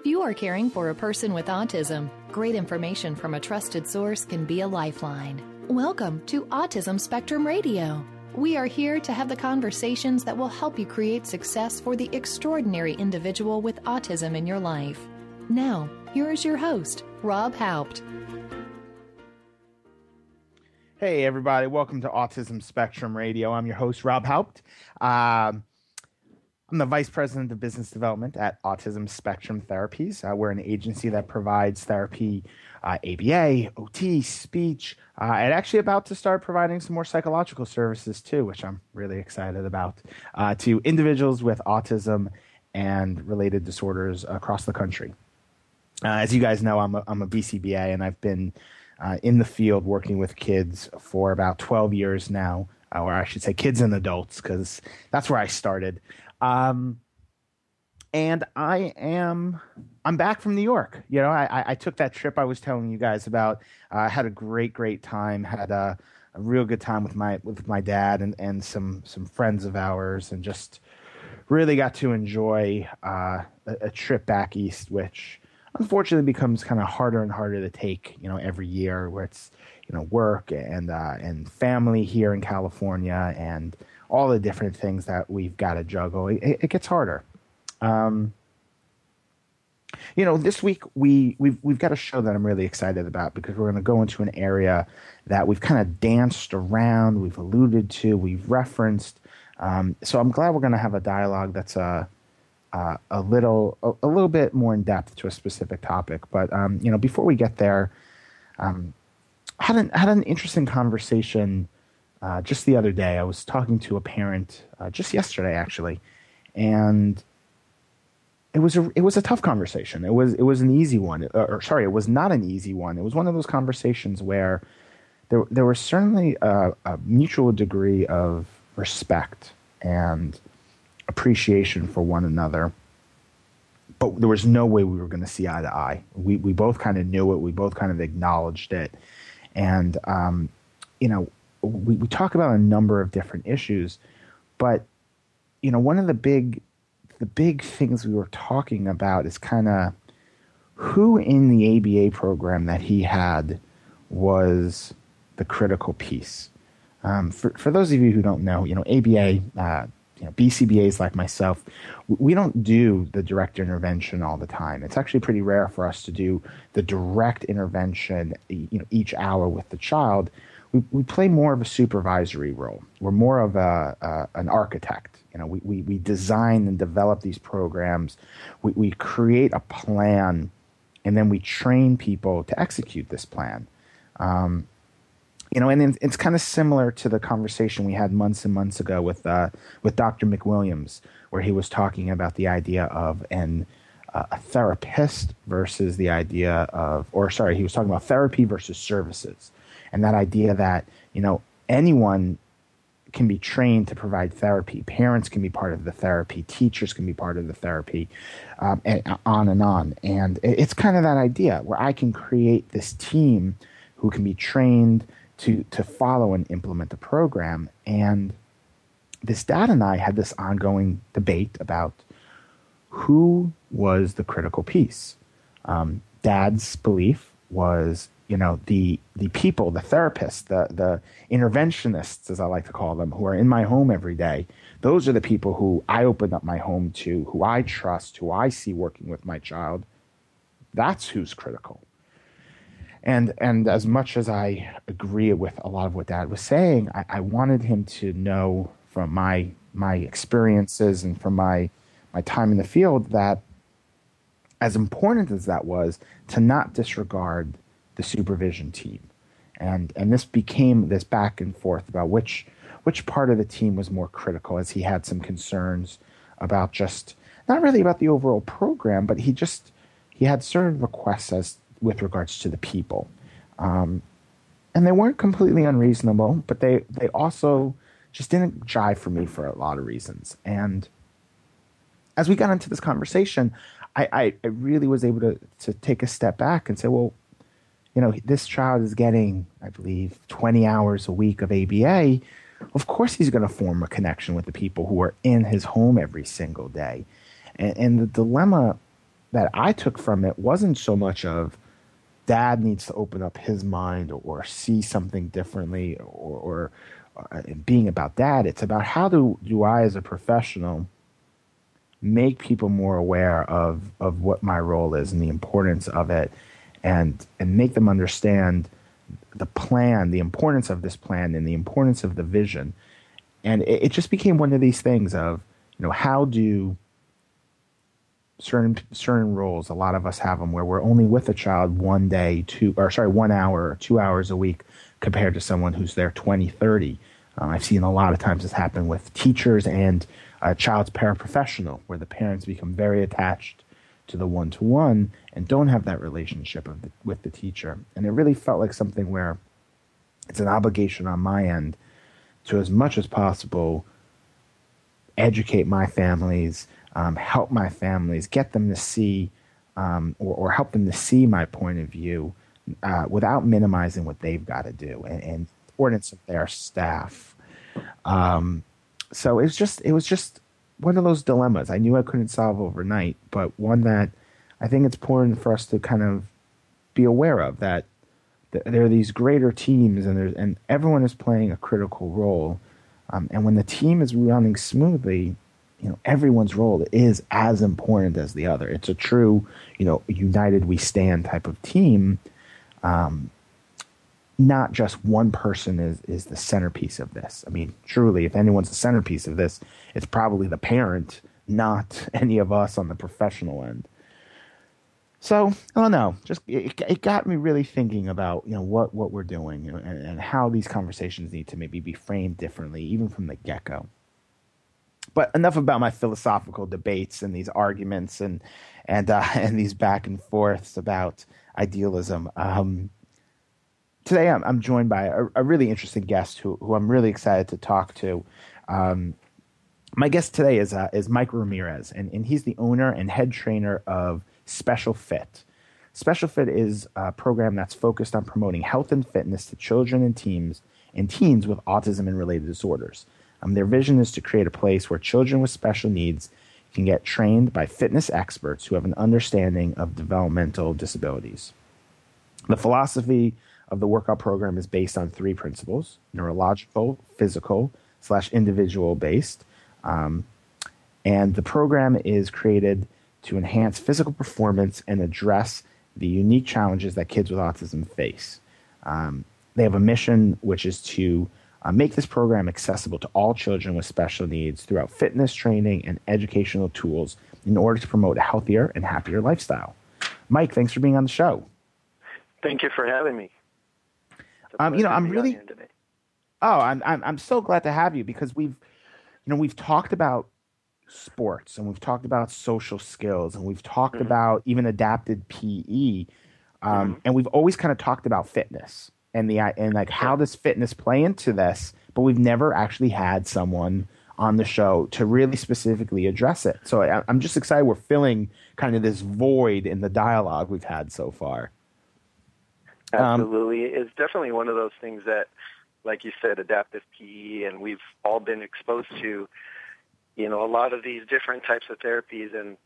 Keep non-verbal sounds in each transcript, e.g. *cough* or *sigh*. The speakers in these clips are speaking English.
If you are caring for a person with autism, great information from a trusted source can be a lifeline. Welcome to Autism Spectrum Radio. We are here to have the conversations that will help you create success for the extraordinary individual with autism in your life. Now, here is your host, Rob Haupt. Hey, everybody, welcome to Autism Spectrum Radio. I'm your host, Rob Haupt. Um, I'm the Vice President of Business Development at Autism Spectrum Therapies. Uh, we're an agency that provides therapy, uh, ABA, OT, speech, uh, and actually about to start providing some more psychological services too, which I'm really excited about, uh, to individuals with autism and related disorders across the country. Uh, as you guys know, I'm a, I'm a BCBA, and I've been uh, in the field working with kids for about 12 years now, or I should say kids and adults, because that's where I started. Um, and I am I'm back from New York. You know, I, I took that trip I was telling you guys about. I had a great, great time. Had a, a, real good time with my with my dad and, and some some friends of ours, and just really got to enjoy uh, a, a, trip back east, which unfortunately becomes kind of harder and harder to take. You know, every year where it's you know work and uh, and family here in California and all the different things that we've got to juggle, it, it gets harder. Um, you know, this week we we've we've got a show that I'm really excited about because we're going to go into an area that we've kind of danced around, we've alluded to, we've referenced. Um, so I'm glad we're going to have a dialogue that's a uh, a little a, a, little bit more in depth to a specific topic. But um, you know, before we get there, um, had an had an interesting conversation uh, just the other day, I was talking to a parent uh, just yesterday, actually, and it was a it was a tough conversation. It was it was an easy one, or, or sorry, it was not an easy one. It was one of those conversations where there there was certainly a, a mutual degree of respect and appreciation for one another, but there was no way we were going to see eye to eye. We we both kind of knew it. We both kind of acknowledged it, and um, you know we, we talk about a number of different issues, but you know, one of the big the big things we were talking about is kind of who in the ABA program that he had was the critical piece. Um, for for those of you who don't know, you know, ABA, uh, you know, BCBAs like myself, we don't do the direct intervention all the time. It's actually pretty rare for us to do the direct intervention, you know, each hour with the child we, we play more of a supervisory role. We're more of a, an architect. You know, we, we, we design and develop these programs. We, we create a plan, and then we train people to execute this plan. Um, you know, and it's kind of similar to the conversation we had months and months ago with uh, with Dr. McWilliams, where he was talking about the idea of an uh, a therapist versus the idea of, or sorry, he was talking about therapy versus services and that idea that you know anyone can be trained to provide therapy. Parents can be part of the therapy. Teachers can be part of the therapy, um, and on and on. And it's kind of that idea where I can create this team who can be trained to to follow and implement the program. And this dad and I had this ongoing debate about who was the critical piece. Um, dad's belief was you know the the people the therapists the the interventionists as i like to call them who are in my home every day those are the people who i open up my home to who i trust who i see working with my child. That's who's critical. And and as much as i agree with a lot of what dad was saying i, I wanted him to know from my my experiences and from my my time in the field that as important as that was to not disregard the supervision team, and and this became this back and forth about which which part of the team was more critical, as he had some concerns about just not really about the overall program, but he just he had certain requests as with regards to the people, um, and they weren't completely unreasonable, but they they also just didn't jive for me for a lot of reasons. And as we got into this conversation, I, I, I really was able to to take a step back and say, well, you know, this child is getting, I believe, 20 hours a week of ABA. Of course, he's going to form a connection with the people who are in his home every single day. And, and the dilemma that I took from it wasn't so much of dad needs to open up his mind or, or see something differently or, or uh, being about that. It's about how do, do I, as a professional, make people more aware of, of what my role is and the importance of it and, and make them understand the plan, the importance of this plan, and the importance of the vision. And it, it just became one of these things of, you know, how do certain certain roles a lot of us have them where we're only with a child one day two or sorry one hour or two hours a week compared to someone who's there 20 30 uh, i've seen a lot of times this happen with teachers and a child's paraprofessional where the parents become very attached to the one-to-one and don't have that relationship the, with the teacher and it really felt like something where it's an obligation on my end to as much as possible educate my families um, help my families, get them to see um, or, or, help them to see my point of view uh, without minimizing what they've got to do and, and importance of their staff. Um, so it was just it was just one of those dilemmas I knew I couldn't solve overnight, but one that I think it's important for us to kind of be aware of that, there are these greater teams and there's and everyone is playing a critical role. Um, and when the team is running smoothly, you know everyone's role is as important as the other. It's a true you know united we stand type of team. Um, not just one person is is the centerpiece of this. I mean, truly, if anyone's the centerpiece of this, it's probably the parent, not *laughs* any of us on the professional end. So I don't know. Just it, it got me really thinking about you know what what we're doing you know, and, and how these conversations need to maybe be framed differently, even from the get go. But enough about my philosophical debates and these arguments and and uh, *laughs* and these back and forths about idealism. Um, today, I'm, I'm, joined by a, a, really interesting guest who who I'm really excited to talk to. Um, my guest today is uh, is Mike Ramirez, and, and he's the owner and head trainer of Special Fit. Special Fit is a program that's focused on promoting health and fitness to children and teens and teens with autism and related disorders. Um, their vision is to create a place where children with special needs can get trained by fitness experts who have an understanding of developmental disabilities. The philosophy of the workout program is based on three principles neurological, physical, slash individual based. Um, and the program is created to enhance physical performance and address the unique challenges that kids with autism face. Um, they have a mission which is to uh, make this program accessible to all children with special needs throughout fitness training and educational tools in order to promote a healthier and happier lifestyle. Mike, thanks for being on the show. Thank you for having me. Um, you know, I'm really. Oh, I'm, I'm I'm so glad to have you because we've, you know, we've talked about sports and we've talked about social skills and we've talked mm-hmm. about even adapted PE, um, mm-hmm. and we've always kind of talked about fitness and the and like how does fitness play into this but we've never actually had someone on the show to really specifically address it. So I, i'm just excited we're filling kind of this void in the dialogue we've had so far. Um, absolutely. Um, it's definitely one of those things that like you said adaptive pe and we've all been exposed to you know a lot of these different types of therapies and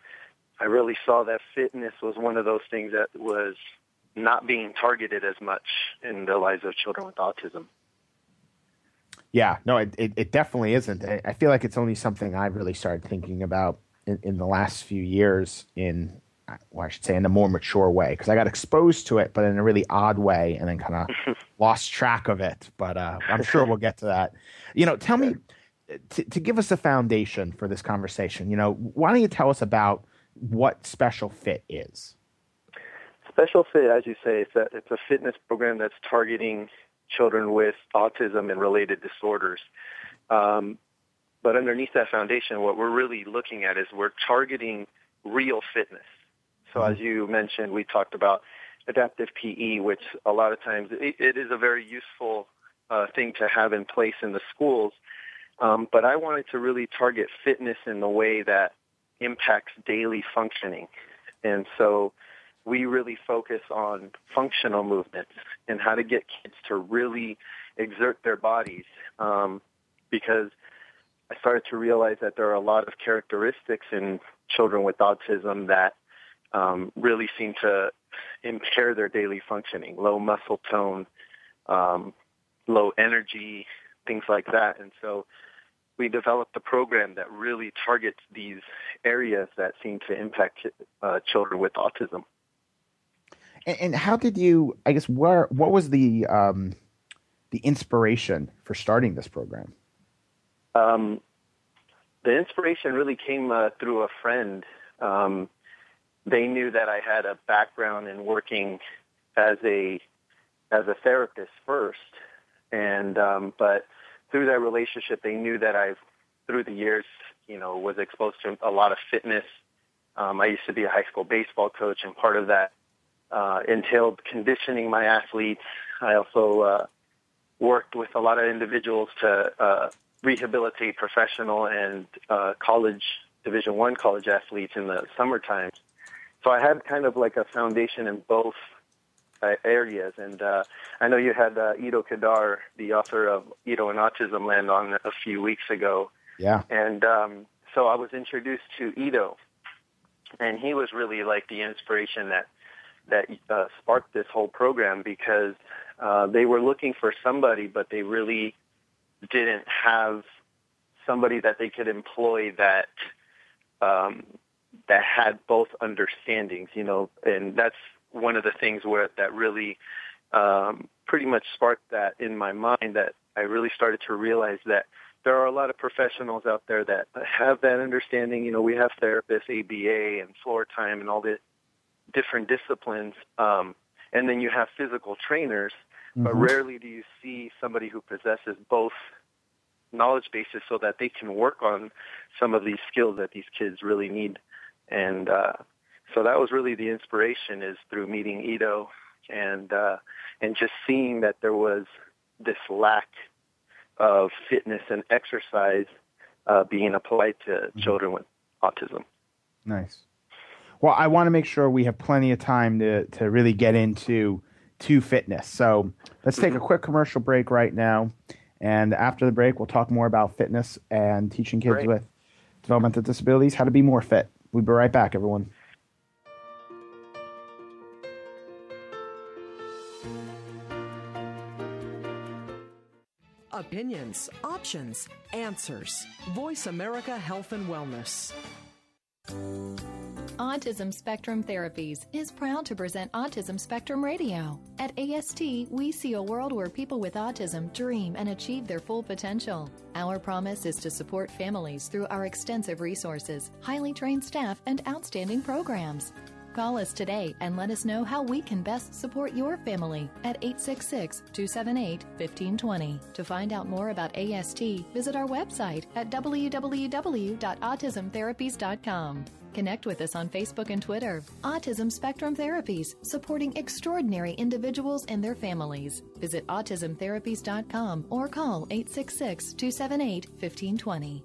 i really saw that fitness was one of those things that was not being targeted as much in the lives of children with autism. Yeah, no, it, it, it definitely isn't. I feel like it's only something I really started thinking about in, in the last few years in, well, I should say, in a more mature way because I got exposed to it, but in a really odd way, and then kind of *laughs* lost track of it. But uh, I'm sure we'll get to that. You know, tell me to, to give us a foundation for this conversation. You know, why don't you tell us about what Special Fit is? Special Fit, as you say, it's a, it's a fitness program that's targeting children with autism and related disorders. Um, but underneath that foundation, what we're really looking at is we're targeting real fitness. So mm-hmm. as you mentioned, we talked about adaptive PE, which a lot of times it, it is a very useful uh, thing to have in place in the schools. Um, but I wanted to really target fitness in the way that impacts daily functioning. And so we really focus on functional movements and how to get kids to really exert their bodies. Um, because I started to realize that there are a lot of characteristics in children with autism that um, really seem to impair their daily functioning, low muscle tone, um, low energy, things like that. And so we developed a program that really targets these areas that seem to impact uh, children with autism. And, and, how did you? I guess where what was the um, the inspiration for starting this program? Um, the inspiration really came uh, through a friend. Um, they knew that I had a background in working as a as a therapist first, and um, but through that relationship, they knew that I've through the years, you know, was exposed to a lot of fitness. Um, I used to be a high school baseball coach, and part of that uh, entailed conditioning my athletes. I also uh, worked with a lot of individuals to uh, rehabilitate professional and uh, college Division One college athletes in the summertime. So I had kind of like a foundation in both areas. And uh, I know you had uh, Ido Kedar, the author of Ido and Autism Land, on a few weeks ago. Yeah. And um, so I was introduced to Ido, and he was really like the inspiration that that uh, sparked this whole program because uh, they were looking for somebody, but they really didn't have somebody that they could employ that um, that had both understandings, you know, and that's one of the things where that really um, pretty much sparked that in my mind that I really started to realize that there are a lot of professionals out there that have that understanding. You know, we have therapists, ABA, and floor time, and all the different disciplines. Um, and then you have physical trainers, mm-hmm. but rarely do you see somebody who possesses both knowledge bases so that they can work on some of these skills that these kids really need. And uh, so that was really the inspiration is through meeting Ido and uh, and just seeing that there was this lack of fitness and exercise uh, being applied to mm-hmm. children with autism. Nice. Well, I want to make sure we have plenty of time to to really get into to fitness. So let's take a mm-hmm. quick commercial break right now, and after the break, we'll talk more about fitness and teaching kids Great. with developmental disabilities how to be more fit. We'll be right back, everyone. Opinions, options, answers. Voice America Health and Wellness. Autism Spectrum Therapies is proud to present Autism Spectrum Radio. At AST, we see a world where people with autism dream and achieve their full potential. Our promise is to support families through our extensive resources, highly trained staff, and outstanding programs. Call us today and let us know how we can best support your family at 866 278 1520. To find out more about AST, visit our website at www.autismtherapies.com. Connect with us on Facebook and Twitter. Autism Spectrum Therapies, supporting extraordinary individuals and their families. Visit autismtherapies.com or call 866 278 1520.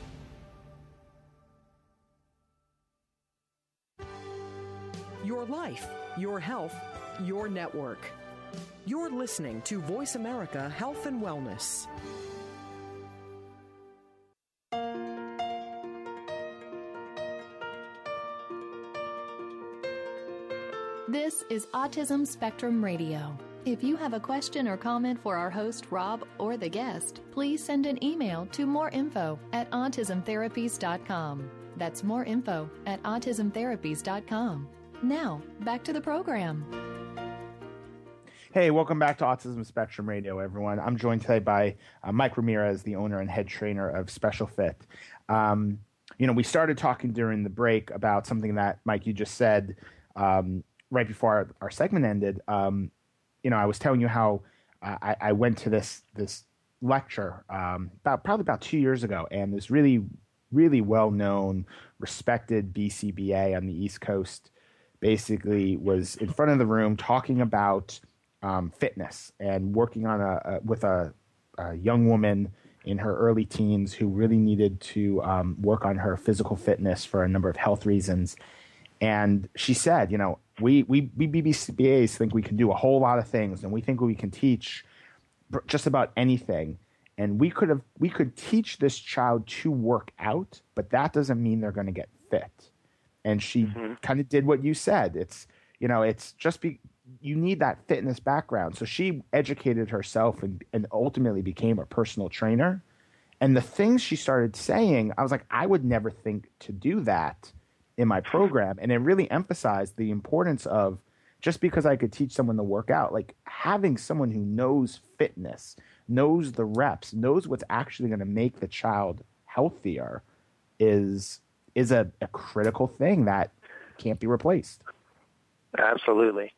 Your life, your health, your network. You're listening to Voice America Health and Wellness. This is Autism Spectrum Radio. If you have a question or comment for our host, Rob, or the guest, please send an email to moreinfo at autismtherapies.com. That's more info at autismtherapies.com. Now, back to the program. Hey, welcome back to Autism Spectrum Radio, everyone. I'm joined today by uh, Mike Ramirez, the owner and head trainer of Special Fit. Um, you know, we started talking during the break about something that, Mike, you just said um, right before our, our segment ended. Um, you know, I was telling you how uh, I, I, went to this this lecture um, about probably about two years ago, and this really, really well known, respected BCBA on the East Coast basically was in front of the room talking about um, fitness and working on a, a with a, a, young woman in her early teens who really needed to um, work on her physical fitness for a number of health reasons. And she said, you know, we we we BBCBAs think we can do a whole lot of things, and we think we can teach just about anything. And we could have we could teach this child to work out, but that doesn't mean they're going to get fit. And she mm-hmm. kind of did what you said. It's you know, it's just be you need that fitness background. So she educated herself and, and ultimately became a personal trainer. And the things she started saying, I was like, I would never think to do that in my *laughs* program. And it really emphasized the importance of just because I could teach someone to work out, like having someone who knows fitness, knows the reps, knows what's actually going to make the child healthier is is a, a critical thing that can't be replaced. Absolutely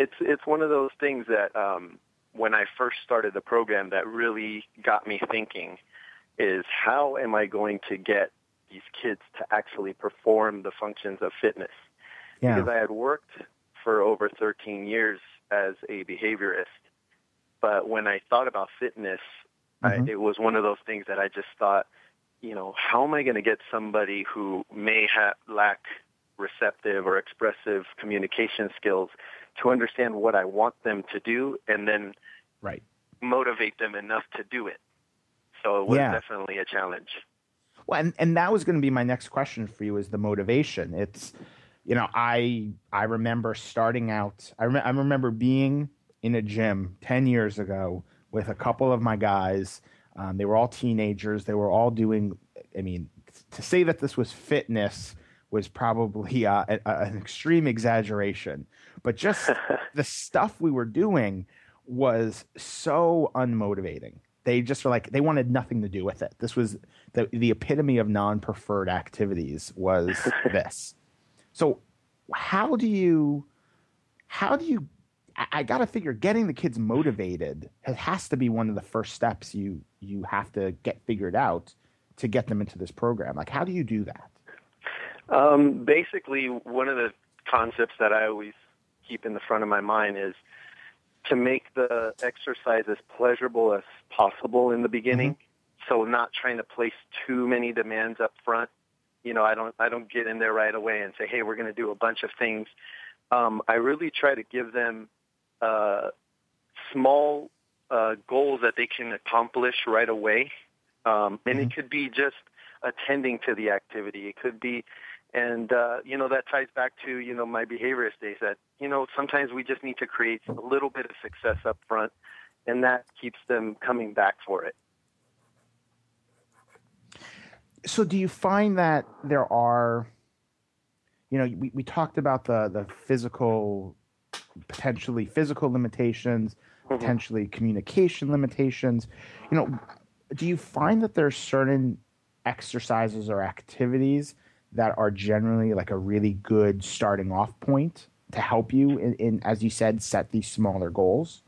it's it's one of those things that um, when I first started the program that really got me thinking is how am I going to get these kids to actually perform the functions of fitness? Yeah. Because I had worked for over 13 years as a behaviorist, but when I thought about fitness, mm-hmm. I, it was one of those things that I just thought, you know, how am I going to get somebody who may have lack receptive or expressive communication skills to understand what I want them to do and then right. motivate them enough to do it. So it was yeah. definitely a challenge. Well, and, and that was going to be my next question for you is the motivation. It's, you know, I I remember starting out. I, rem- I remember being in a gym ten years ago with a couple of my guys. Um, they were all teenagers. They were all doing. I mean, to say that this was fitness was probably uh, a, a, an extreme exaggeration. But just *laughs* the stuff we were doing was so unmotivating. They just were like they wanted nothing to do with it. This was the the epitome of non-preferred activities was *laughs* this. So how do you how do you I, I got to figure getting the kids motivated has to be one of the first steps you you have to get figured out to get them into this program. Like how do you do that? Um, basically, one of the concepts that I always keep in the front of my mind is to make the exercise as pleasurable as possible in the beginning. Mm-hmm. So not trying to place too many demands up front. You know, I don't I don't get in there right away and say, "Hey, we're going to do a bunch of things." Um, I really try to give them uh, small uh, goals that they can accomplish right away, um, and mm-hmm. it could be just attending to the activity. It could be and, uh, you know, that ties back to, you know, my behaviorist days that, you know, sometimes we just need to create a little bit of success up front, and that keeps them coming back for it. So, do you find that there are, you know, we, we talked about the, the physical, potentially physical limitations. Potentially communication limitations. You know, do you find that there are certain exercises or activities that are generally like a really good starting off point to help you in, in as you said, set these smaller goals?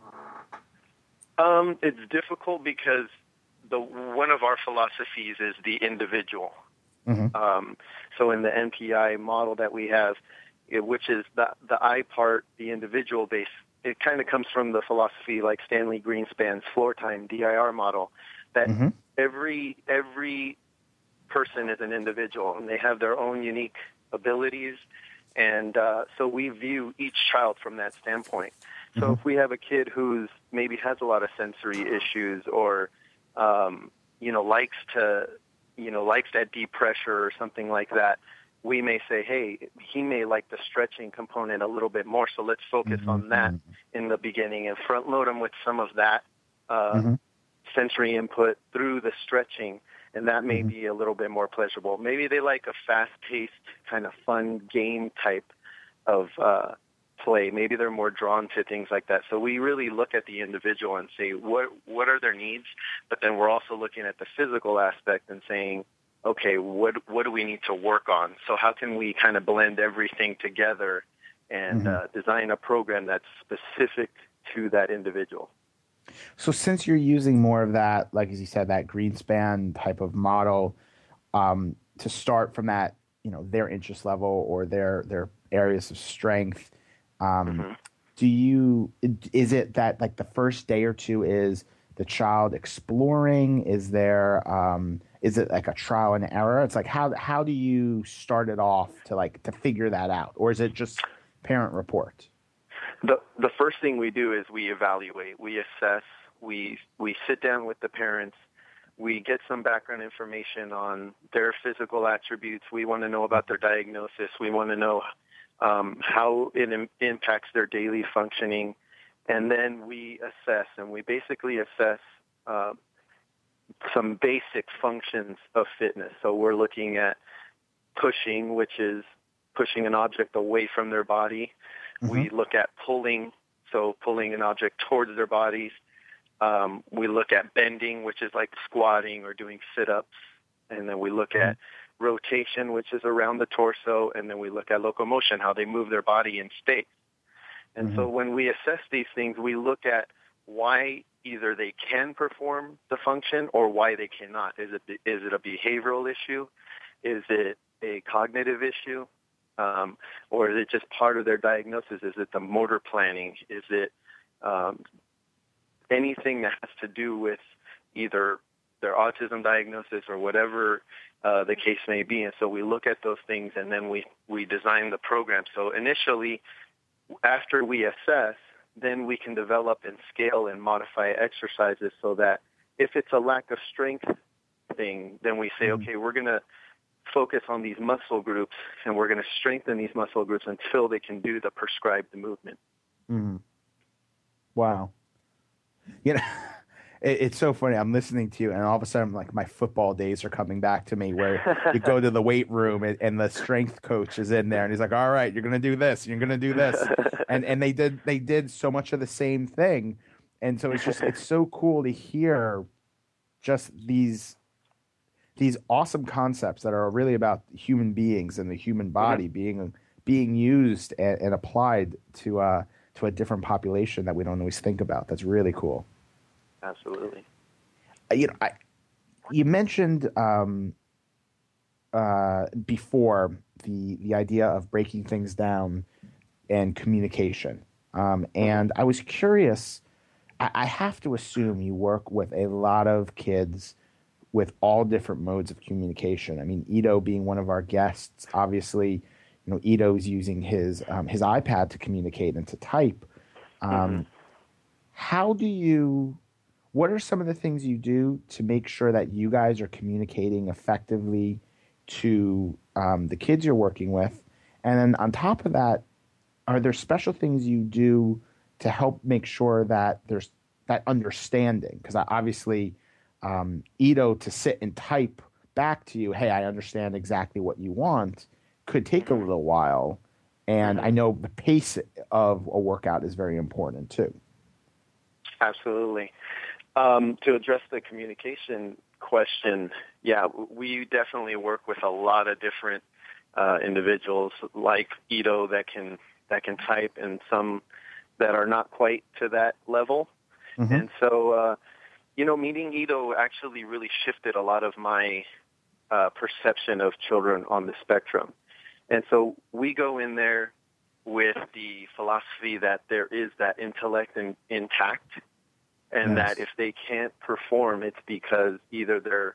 Um, it's difficult because the one of our philosophies is the individual. Mm-hmm. Um, so in the NPI model that we have, it, which is the the I part, the individual base, it kind of comes from the philosophy like Stanley Greenspan's floor time DIR model, that mm-hmm. every every person is an individual and they have their own unique abilities. And uh, so we view each child from that standpoint. So mm-hmm. if we have a kid who's maybe has a lot of sensory issues or, um, you know, likes to, you know, likes that deep pressure or something like that, we may say, hey, he may like the stretching component a little bit more, so let's focus mm-hmm. on that in the beginning and front load him with some of that uh, mm-hmm. sensory input through the stretching, and that may mm-hmm. be a little bit more pleasurable. Maybe they like a fast-paced, kind of fun game type of uh, play. Maybe they're more drawn to things like that. So we really look at the individual and say what what are their needs, but then we're also looking at the physical aspect and saying, okay, what what do we need to work on? So how can we kind of blend everything together and mm-hmm. uh, design a program that's specific to that individual? So since you're using more of that, like as you said, that Greenspan type of model, um, to start from that, you know, their interest level or their their areas of strength, um, mm-hmm. do you is it that like the first day or two is the child exploring? Is there um, is it like a trial and error? It's like how how do you start it off to like to figure that out, or is it just parent report? The the first thing we do is we evaluate, we assess, we we sit down with the parents, we get some background information on their physical attributes. We want to know about their diagnosis. We want to know um, how it Im- impacts their daily functioning, and then we assess, and we basically assess uh, some basic functions of fitness. So we're looking at pushing, which is pushing an object away from their body. Mm-hmm. We look at pulling, so pulling an object towards their bodies. Um, we look at bending, which is like squatting or doing sit-ups. And then we look mm-hmm. at rotation, which is around the torso. And then we look at locomotion, how they move their body in space. And mm-hmm. so when we assess these things, we look at why either they can perform the function or why they cannot. Is it is it a behavioral issue? Is it a cognitive issue? Um, or is it just part of their diagnosis? Is it the motor planning? Is it um, anything that has to do with either their autism diagnosis or whatever uh, the case may be? And so we look at those things and then we, we design the program. So initially, after we assess, then we can develop and scale and modify exercises so that if it's a lack of strength thing, then we say, mm-hmm. okay, we're going to focus on these muscle groups and we're going to strengthen these muscle groups until they can do the prescribed movement. Mm-hmm. Wow. You know, *laughs* it, it's so funny. I'm listening to you, and all of a sudden, like my football days are coming back to me. Where you go to the weight room, and, and, the strength coach is in there, and he's like, "All right, you're gonna do this. You're gonna do this," *laughs* and and they did they did so much of the same thing, and so it's just it's so cool to hear just these these awesome concepts that are really about human beings and the human body mm-hmm. being being used and, and applied to uh, to a different population that we don't always think about. That's really cool. Absolutely. Uh, you know, I, you mentioned um, uh, before the the idea of breaking things down and communication, um, and I was curious. I, I have to assume you work with a lot of kids with all different modes of communication. I mean, Ido being one of our guests, obviously, you know, Ido's using his um, his iPad to communicate and to type. Um, mm-hmm. How do you what are some of the things you do to make sure that you guys are communicating effectively to um, the kids you're working with? And then on top of that, are there special things you do to help make sure that there's that understanding? Because obviously, um, Ido to sit and type back to you, hey, I understand exactly what you want, could take a little while. And I know the pace of a workout is very important too. Absolutely. Um, to address the communication question, yeah, we definitely work with a lot of different uh, individuals like Ido that can that can type, and some that are not quite to that level. Mm-hmm. And so, uh, you know, meeting Ido actually really shifted a lot of my uh, perception of children on the spectrum. And so we go in there with the philosophy that there is that intellect in, intact and that if they can't perform, it's because either they're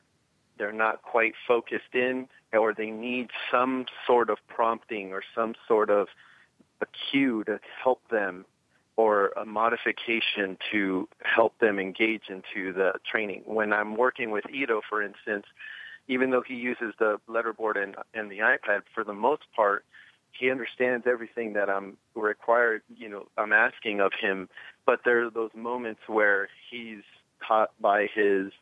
they're not quite focused in, or they need some sort of prompting or some sort of a cue to help them, or a modification to help them engage into the training. When I'm working with Ido, for instance, even though he uses the letterboard and, and the iPad for the most part, he understands everything that I'm required, you know, I'm asking of him. But there are those moments where he's caught by his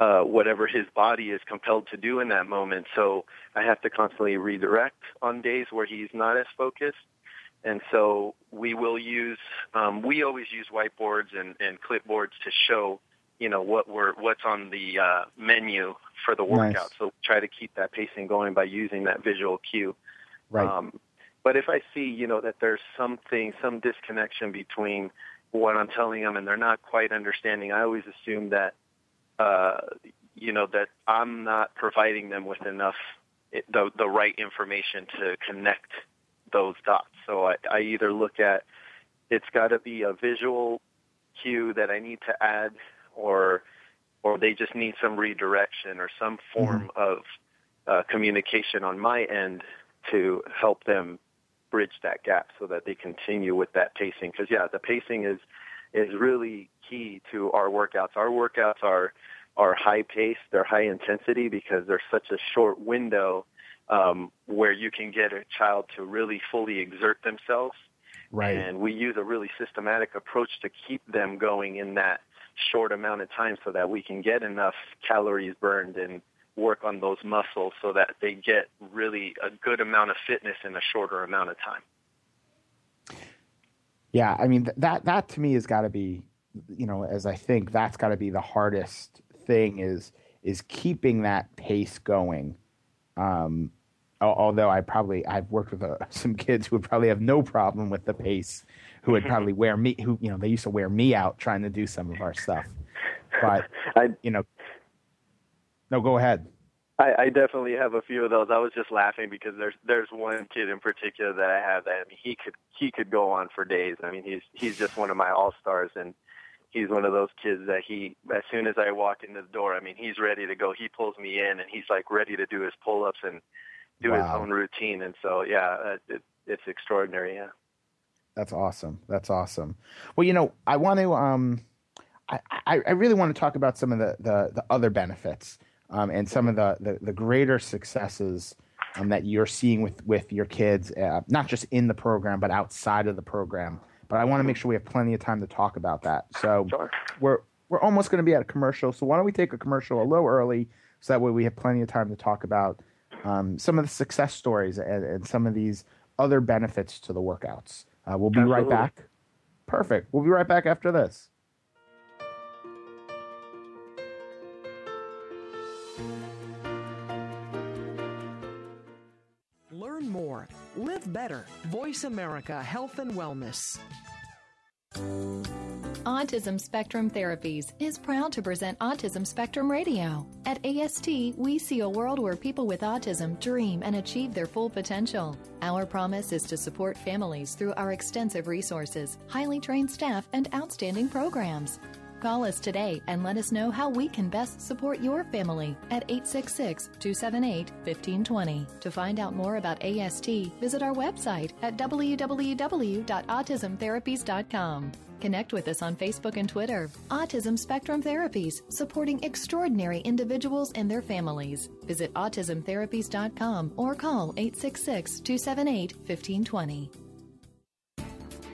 uh, whatever his body is compelled to do in that moment. So I have to constantly redirect on days where he's not as focused. And so we will use, um, we always use whiteboards and, and clipboards to show, you know, what we're, what's on the uh, menu for the workout. Nice. So try to keep that pacing going by using that visual cue. Right. Um, but if I see, you know, that there's something, some disconnection between what I'm telling them and they're not quite understanding, I always assume that uh, you know that I'm not providing them with enough the the right information to connect those dots. So I, I either look at it's got to be a visual cue that I need to add, or or they just need some redirection or some form mm-hmm. of uh, communication on my end to help them bridge that gap so that they continue with that pacing. Because yeah, the pacing is is really key to our workouts. Our workouts are are high paced, they're high intensity because there's such a short window um, where you can get a child to really fully exert themselves. Right. And we use a really systematic approach to keep them going in that short amount of time so that we can get enough calories burned and work on those muscles so that they get really a good amount of fitness in a shorter amount of time. Yeah, I mean that that to me has got to be, you know, as I think that's got to be the hardest thing is is keeping that pace going. Um, although I probably I've worked with uh, *laughs* some kids who would probably have no problem with the pace, who would probably *laughs* wear me who you know they used to wear me out trying to do some of our stuff. But I, you know, no, go ahead. I, I definitely have a few of those. I was just laughing because there's there's one kid in particular that I have that I mean he could he could go on for days. I mean he's he's just one of my all stars and he's one of those kids that he as soon as I walk into the door, I mean he's ready to go. He pulls me in and he's like ready to do his pull ups and do wow. his own routine. And so yeah, it, it's extraordinary. Yeah. That's awesome. That's awesome. Well, you know, I want to um I, I really want to talk about some of the, the, the other benefits um, and some of the, the, the greater successes um, that you're seeing with, with your kids, uh, not just in the program, but outside of the program. But I want to make sure we have plenty of time to talk about that. So sure. we're, we're almost going to be at a commercial. So why don't we take a commercial a little early so that way we have plenty of time to talk about um, some of the success stories and, and, some of these other benefits to the workouts. Uh, we'll be Absolutely. right back. Perfect. We'll be right back after this. Better. Voice America Health and Wellness. Autism Spectrum Therapies is proud to present Autism Spectrum Radio. At AST, we see a world where people with autism dream and achieve their full potential. Our promise is to support families through our extensive resources, highly trained staff, and outstanding programs. Call us today and let us know how we can best support your family at 866 278 1520. To find out more about AST, visit our website at www.autismtherapies.com. Connect with us on Facebook and Twitter. Autism Spectrum Therapies, supporting extraordinary individuals and their families. Visit autismtherapies.com or call 866 278 1520.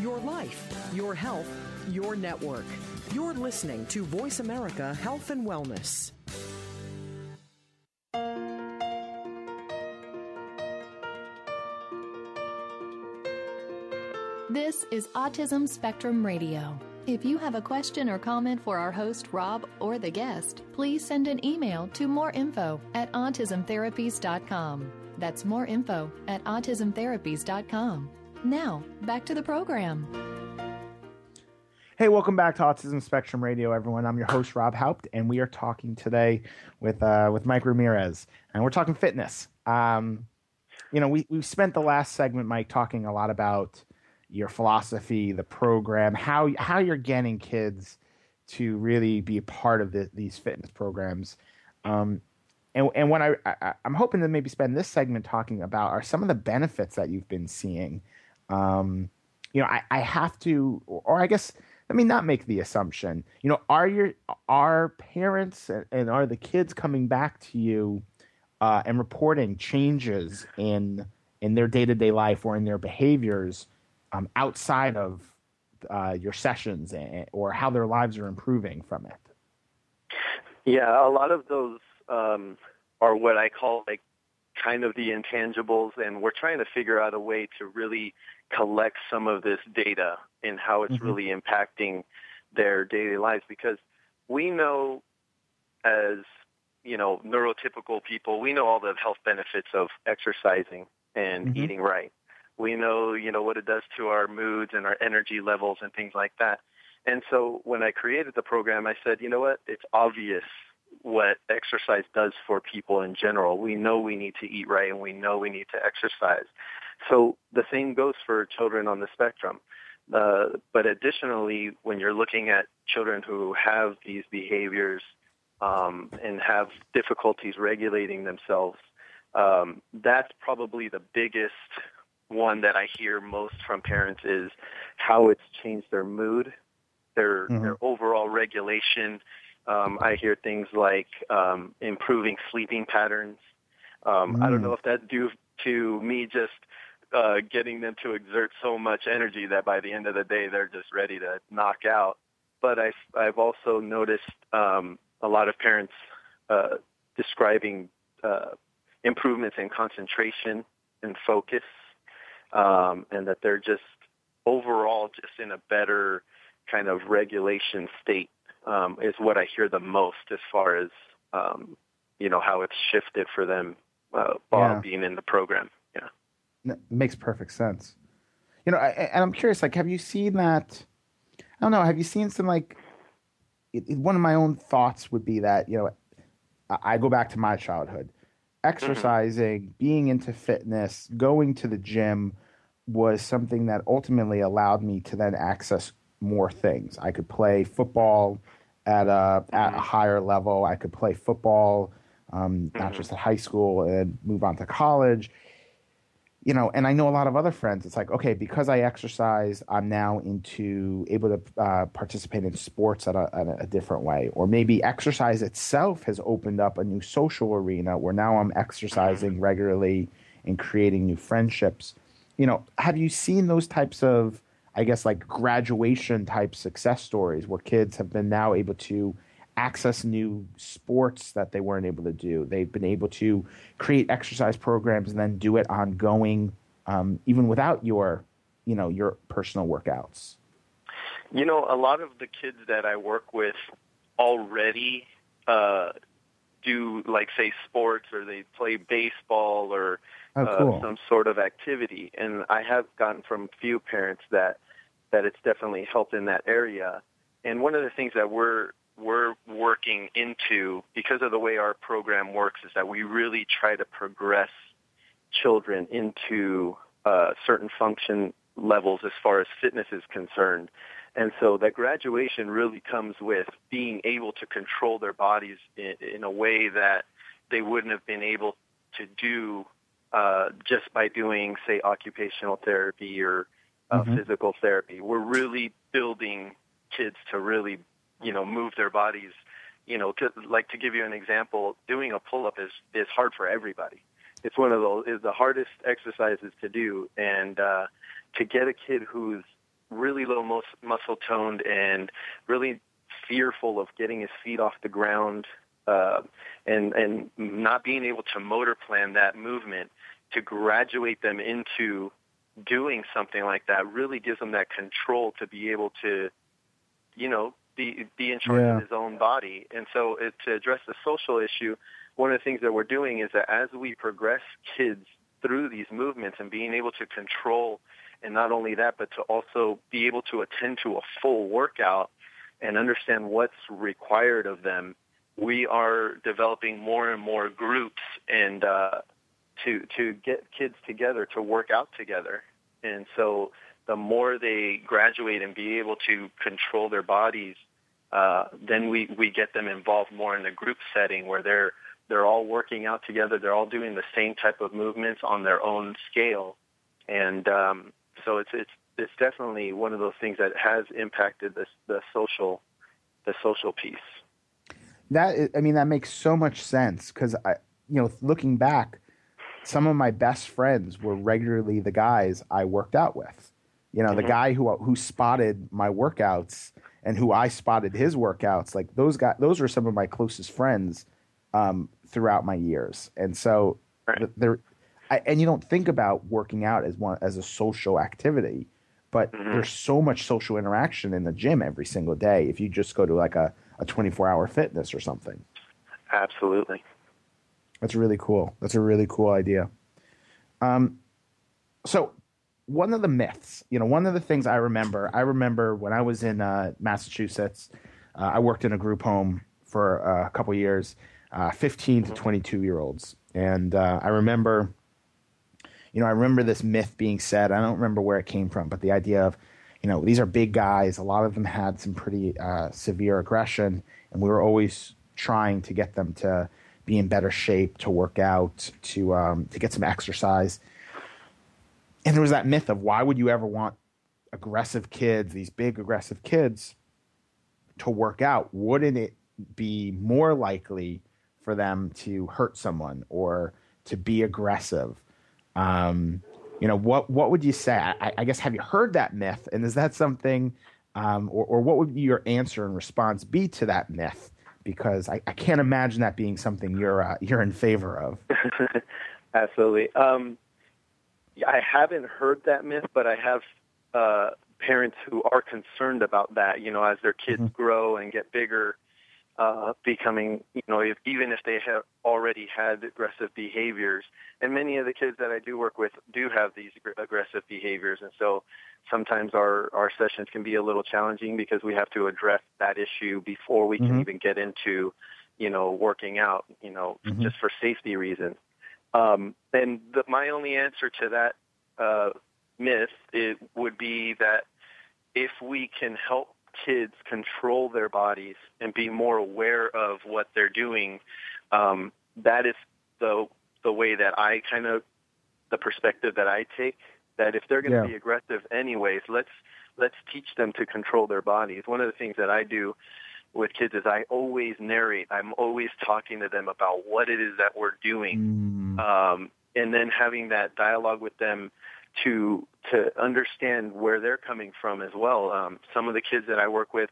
Your life, your health, your network. You're listening to Voice America Health and Wellness. This is Autism Spectrum Radio. If you have a question or comment for our host, Rob, or the guest, please send an email to moreinfo at autismtherapies.com. That's more info at autismtherapies.com. Now, back to the program. Hey, welcome back to Autism Spectrum Radio, everyone. I'm your host Rob Haupt, and we are talking today with uh, with Mike Ramirez, and we're talking fitness. Um, you know, we we spent the last segment, Mike, talking a lot about your philosophy, the program, how how you're getting kids to really be a part of the, these fitness programs. Um, and and what I, I am hoping to maybe spend this segment talking about are some of the benefits that you've been seeing. Um, you know, I, I have to, or I guess let me not make the assumption. You know, are your are parents and, and are the kids coming back to you uh, and reporting changes in in their day to day life or in their behaviors um, outside of uh, your sessions and, or how their lives are improving from it? Yeah, a lot of those um, are what I call like kind of the intangibles, and we're trying to figure out a way to really collect some of this data and how it's mm-hmm. really impacting their daily lives because we know as you know neurotypical people we know all the health benefits of exercising and mm-hmm. eating right we know you know what it does to our moods and our energy levels and things like that and so when i created the program i said you know what it's obvious what exercise does for people in general. We know we need to eat right and we know we need to exercise. So the same goes for children on the spectrum. Uh, but additionally, when you're looking at children who have these behaviors um, and have difficulties regulating themselves, um, that's probably the biggest one that I hear most from parents is how it's changed their mood, their mm-hmm. their overall regulation, um, I hear things like um, improving sleeping patterns. Um, mm. I don't know mm. if that's due to me just uh, getting them to exert so much energy that by the end of the day they're just ready to knock out. But I've, I've also noticed um, a lot of parents uh, describing uh, improvements in concentration and focus, um, and that they're just overall just in a better kind of regulation state um, is what I hear the most as far as um, you know how it's shifted for them uh, while yeah. being in the program. It makes perfect sense. You know, I, and I'm curious. Like, have you seen that? I don't know. Have you seen some like? It, it, one of my own thoughts would be that you know, I, I go back to my childhood, mm-hmm. exercising, mm-hmm. being into fitness, going to the gym was something that ultimately allowed me to then access more things. I could play football at a at a mm-hmm. higher level. I could play football, um, not mm-hmm. just at high school, and move on to college. You know, and I know a lot of other friends. It's like, okay, because I exercise, I'm now into able to uh, participate in sports at a, at a different way, or maybe exercise itself has opened up a new social arena where now I'm exercising regularly and creating new friendships. You know, have you seen those types of I guess like graduation type success stories where kids have been now able to access new sports that they weren't able to do. They've been able to create exercise programs and then do it ongoing, um, even without your, you know, your personal workouts. You know, a lot of the kids that I work with already uh, do like say sports or they play baseball or oh, uh, cool. uh, some sort of activity. And I have gotten from a few parents that that it's definitely helped in that area. And one of the things that we're we're working into because of the way our program works is that we really try to progress children into uh, certain function levels as far as fitness is concerned. And so that graduation really comes with being able to control their bodies in, in a way that they wouldn't have been able to do uh, just by doing, say, occupational therapy or uh, mm-hmm. physical therapy. We're really building kids to really, you know, move their bodies. You know, to, like to give you an example, doing a pull-up is is hard for everybody. It's one of the is the hardest exercises to do, and uh, to get a kid who's really low mus- muscle toned and really fearful of getting his feet off the ground uh, and and not being able to motor plan that movement to graduate them into doing something like that really gives them that control to be able to you know be be in charge yeah. of his own body and so it, to address the social issue one of the things that we're doing is that as we progress kids through these movements and being able to control And not only that, but to also be able to attend to a full workout and understand what's required of them. We are developing more and more groups and uh, to to get kids together to work out together. And so the more they graduate and be able to control their bodies, uh, then we, we get them involved more in the group setting where they're they're all working out together. They're all doing the same type of movements on their own scale, and um, so it's it's it's definitely one of those things that has impacted the the social the social piece. That I mean that makes so much sense because I you know looking back, some of my best friends were regularly the guys I worked out with. You know, mm-hmm. the guy who who spotted my workouts and who I spotted his workouts, like those guys, those are some of my closest friends um, throughout my years. And so right. there, and you don't think about working out as one as a social activity, but mm-hmm. there's so much social interaction in the gym every single day. If you just go to like a, a 24 hour fitness or something. Absolutely. That's really cool. That's a really cool idea. Um, so one of the myths, you know, one of the things I remember, I remember when I was in uh, Massachusetts, uh, I worked in a group home for uh, a couple years, uh, 15 to 22 year olds. And uh, I remember, you know, I remember this myth being said. I don't remember where it came from, but the idea of, you know, these are big guys. A lot of them had some pretty uh, severe aggression, and we were always trying to get them to be in better shape, to work out, to um, to get some exercise and there was that myth of why would you ever want aggressive kids, these big aggressive kids, to work out? Wouldn't it be more likely for them to hurt someone or to be aggressive? Um, you know, what what would you say? I, I, guess have you heard that myth, and is that something, um, or, or what would your answer and response be to that myth? Because I, I can't imagine that being something you're uh, you're in favor of. *laughs* Absolutely. Um, I haven't heard that myth, but I have uh, parents who are concerned about that. You know, as their kids mm-hmm. grow and get bigger, uh, becoming, you know, if, even if they have already had aggressive behaviors. And many of the kids that I do work with do have these aggressive behaviors, and so sometimes our our sessions can be a little challenging because we have to address that issue before we mm-hmm. can even get into, you know, working out. You know, mm-hmm. just for safety reasons. Um, and the, my only answer to that uh, myth it would be that if we can help kids control their bodies and be more aware of what they're doing, um, that is the the way that I kind of the perspective that I take. That if they're going to yeah. be aggressive anyways, let's let's teach them to control their bodies. One of the things that I do with kids is I always narrate. I'm always talking to them about what it is that we're doing, mm. um, and then having that dialogue with them to to understand where they're coming from as well. Um, some of the kids that I work with,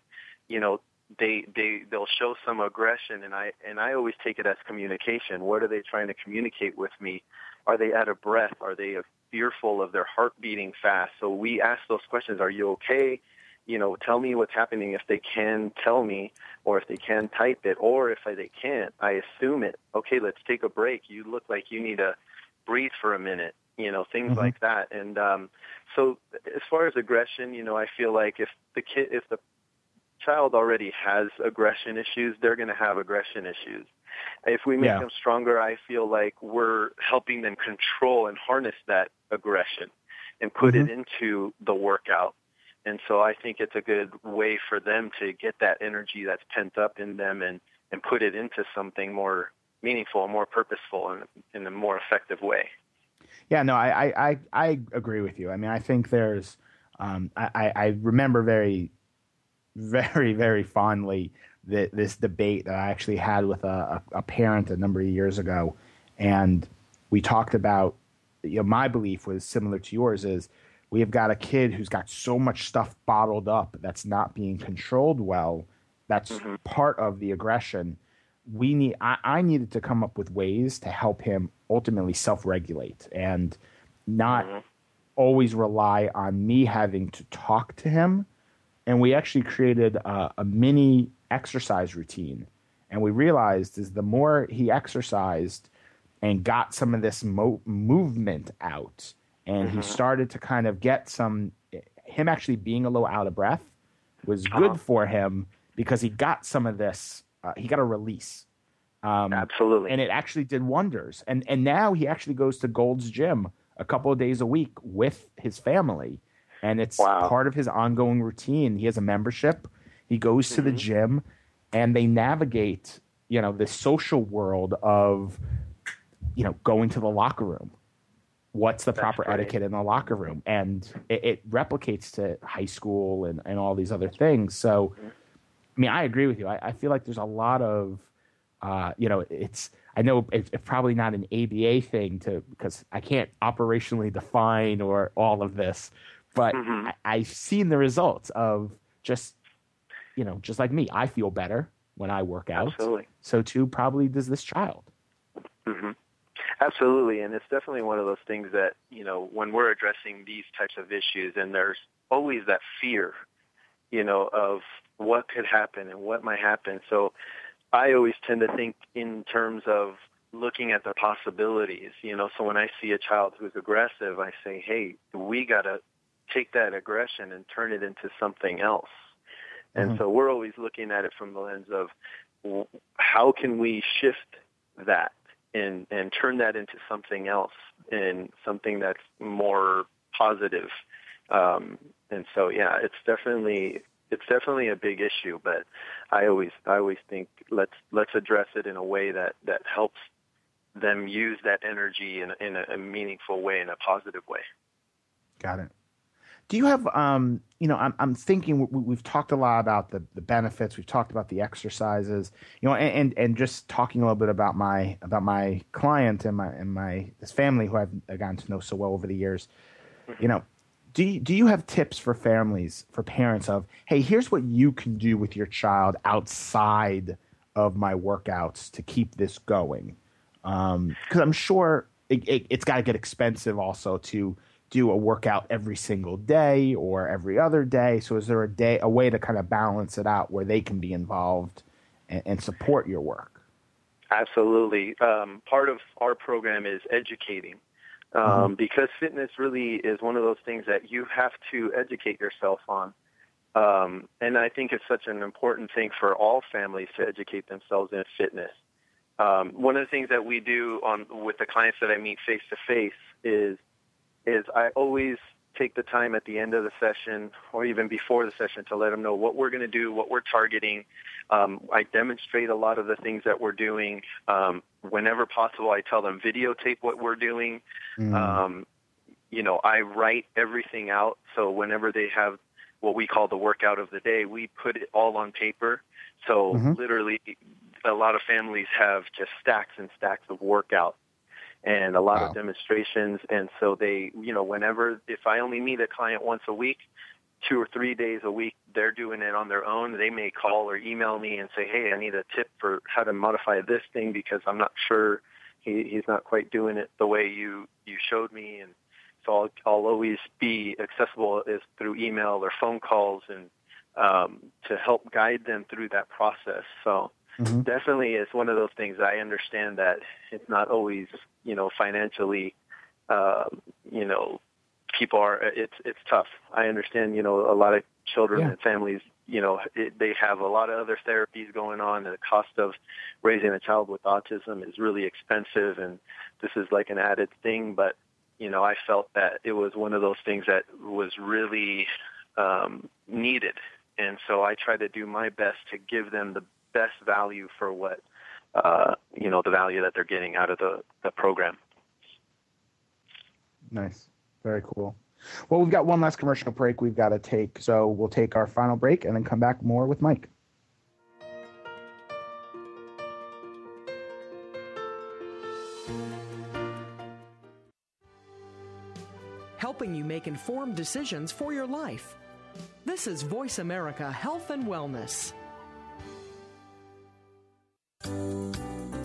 you know, they they they'll show some aggression, and I and I always take it as communication. What are they trying to communicate with me? Are they out of breath? Are they fearful of their heart beating fast? So we ask those questions. Are you okay? You know, tell me what's happening if they can tell me or if they can type it or if they can't, I assume it. Okay, let's take a break. You look like you need to breathe for a minute, you know, things mm-hmm. like that. And um so as far as aggression, you know, I feel like if the kid if the child already has aggression issues, they're going to have aggression issues. If we make yeah. them stronger, I feel like we're helping them control and harness that aggression and put mm-hmm. it into the workout and so I think it's a good way for them to get that energy that's pent up in them and, and put it into something more meaningful, more purposeful, and in a more effective way. Yeah, no, I, I, I agree with you. I mean, I think there's, um, I, I remember very, very, very fondly the, this debate that I actually had with a, a, a parent a number of years ago. And we talked about, you know, my belief was similar to yours is we have got a kid who's got so much stuff bottled up that's not being controlled well. That's mm-hmm. part of the aggression. We need. I, I, needed to come up with ways to help him ultimately self-regulate and not mm-hmm. always rely on me having to talk to him. And we actually created a, a mini exercise routine. And we realized is the more he exercised and got some of this mo- movement out, and mm-hmm. he started to kind of get some. Him actually being a little out of breath was good uh-huh. for him because he got some of this. Uh, he got a release. Um, Absolutely, and it actually did wonders. And and now he actually goes to Gold's Gym a couple of days a week with his family, and it's wow. part of his ongoing routine. He has a membership. He goes mm-hmm. to the mm-hmm. gym, and they navigate, you know, the social world of, you know, going to the locker room. What's the That's proper great. etiquette in the locker room? And it, it, replicates to high school and, and all these other things. So. I mean, I agree with you. I, I feel like there's a lot of, uh, you know, it's I know it's, it's, probably not an ABA thing to because I can't operationally define or all of this, but mm-hmm. I, have seen the results of just you know just like me. I feel better when I work out. Absolutely. So too probably does this child. Mm-hmm. Absolutely, and it's definitely one of those things that you know when we're addressing these types of issues, and there's always that fear, you know, of what could happen and what might happen. So I always tend to think in terms of looking at the possibilities, you know, so when I see a child who's aggressive, I say, hey, we got to take that aggression and turn it into something else. And mm-hmm. so we're always looking at it from the lens of how can we shift that and, and turn that into something else and something that's more positive. Um, and so, yeah, it's definitely it's definitely a big issue, but I always I always think let's let's address it in a way that that helps them use that energy in in a, a meaningful way, in a positive way. Got it. Do you have, um, you know, I'm, I'm thinking we, have talked a lot about the, the benefits. We've talked about the exercises, you know, and, and, and just talking a little bit about my about my client and my and my this family who I've gotten to know so well over the years. Mm-hmm. You know, do you, do you have tips for families, for parents of, hey, here's what you can do with your child outside of my workouts to keep this going? Because um, I'm sure it, it, it's got to get expensive also to do a workout every single day or every other day. So is there a day, a way to kind of balance it out where they can be involved and, and support your work? Absolutely. Um, part of our program is educating um, mm-hmm. because fitness really is one of those things that you have to educate yourself on. Um, and I think it's such an important thing for all families to educate themselves in fitness. Um, one of the things that we do on with the clients that I meet face to face is is I always take the time at the end of the session or even before the session to let them know what we're going to do, what we're targeting. Um, I demonstrate a lot of the things that we're doing. Um, whenever possible, I tell them videotape what we're doing. Mm. Um, you know, I write everything out. So whenever they have what we call the workout of the day, we put it all on paper. So mm-hmm. literally, a lot of families have just stacks and stacks of workout and a lot wow. of demonstrations. And so they, you know, whenever, if I only meet a client once a week, two or three days a week, they're doing it on their own. They may call or email me and say, "Hey, I need a tip for how to modify this thing because I'm not sure he, he's not quite doing it the way you you showed me." And so I'll, I'll always be accessible as through email or phone calls and um, to help guide them through that process. So mm-hmm. definitely, it's one of those things. I understand that it's not always you know financially, uh, you know people are it's it's tough. I understand, you know, a lot of children yeah. and families, you know, it, they have a lot of other therapies going on, and the cost of raising a child with autism is really expensive, and this is like an added thing. But you know, I felt that it was one of those things that was really um, needed, and so I try to do my best to give them the best value for what uh, you know the value that they're getting out of the, the program. Nice. Very cool. Well, we've got one last commercial break we've got to take. So we'll take our final break and then come back more with Mike. Helping you make informed decisions for your life. This is Voice America Health and Wellness.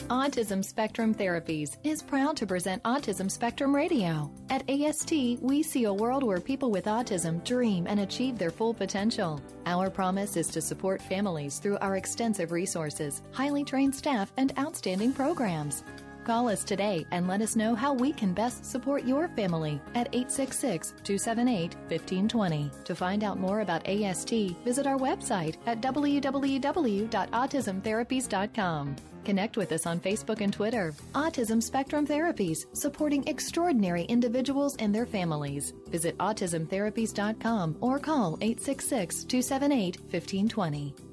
Autism Spectrum Therapies is proud to present Autism Spectrum Radio. At AST, we see a world where people with autism dream and achieve their full potential. Our promise is to support families through our extensive resources, highly trained staff, and outstanding programs. Call us today and let us know how we can best support your family at 866 278 1520. To find out more about AST, visit our website at www.autismtherapies.com. Connect with us on Facebook and Twitter. Autism Spectrum Therapies, supporting extraordinary individuals and their families. Visit autismtherapies.com or call 866 278 1520.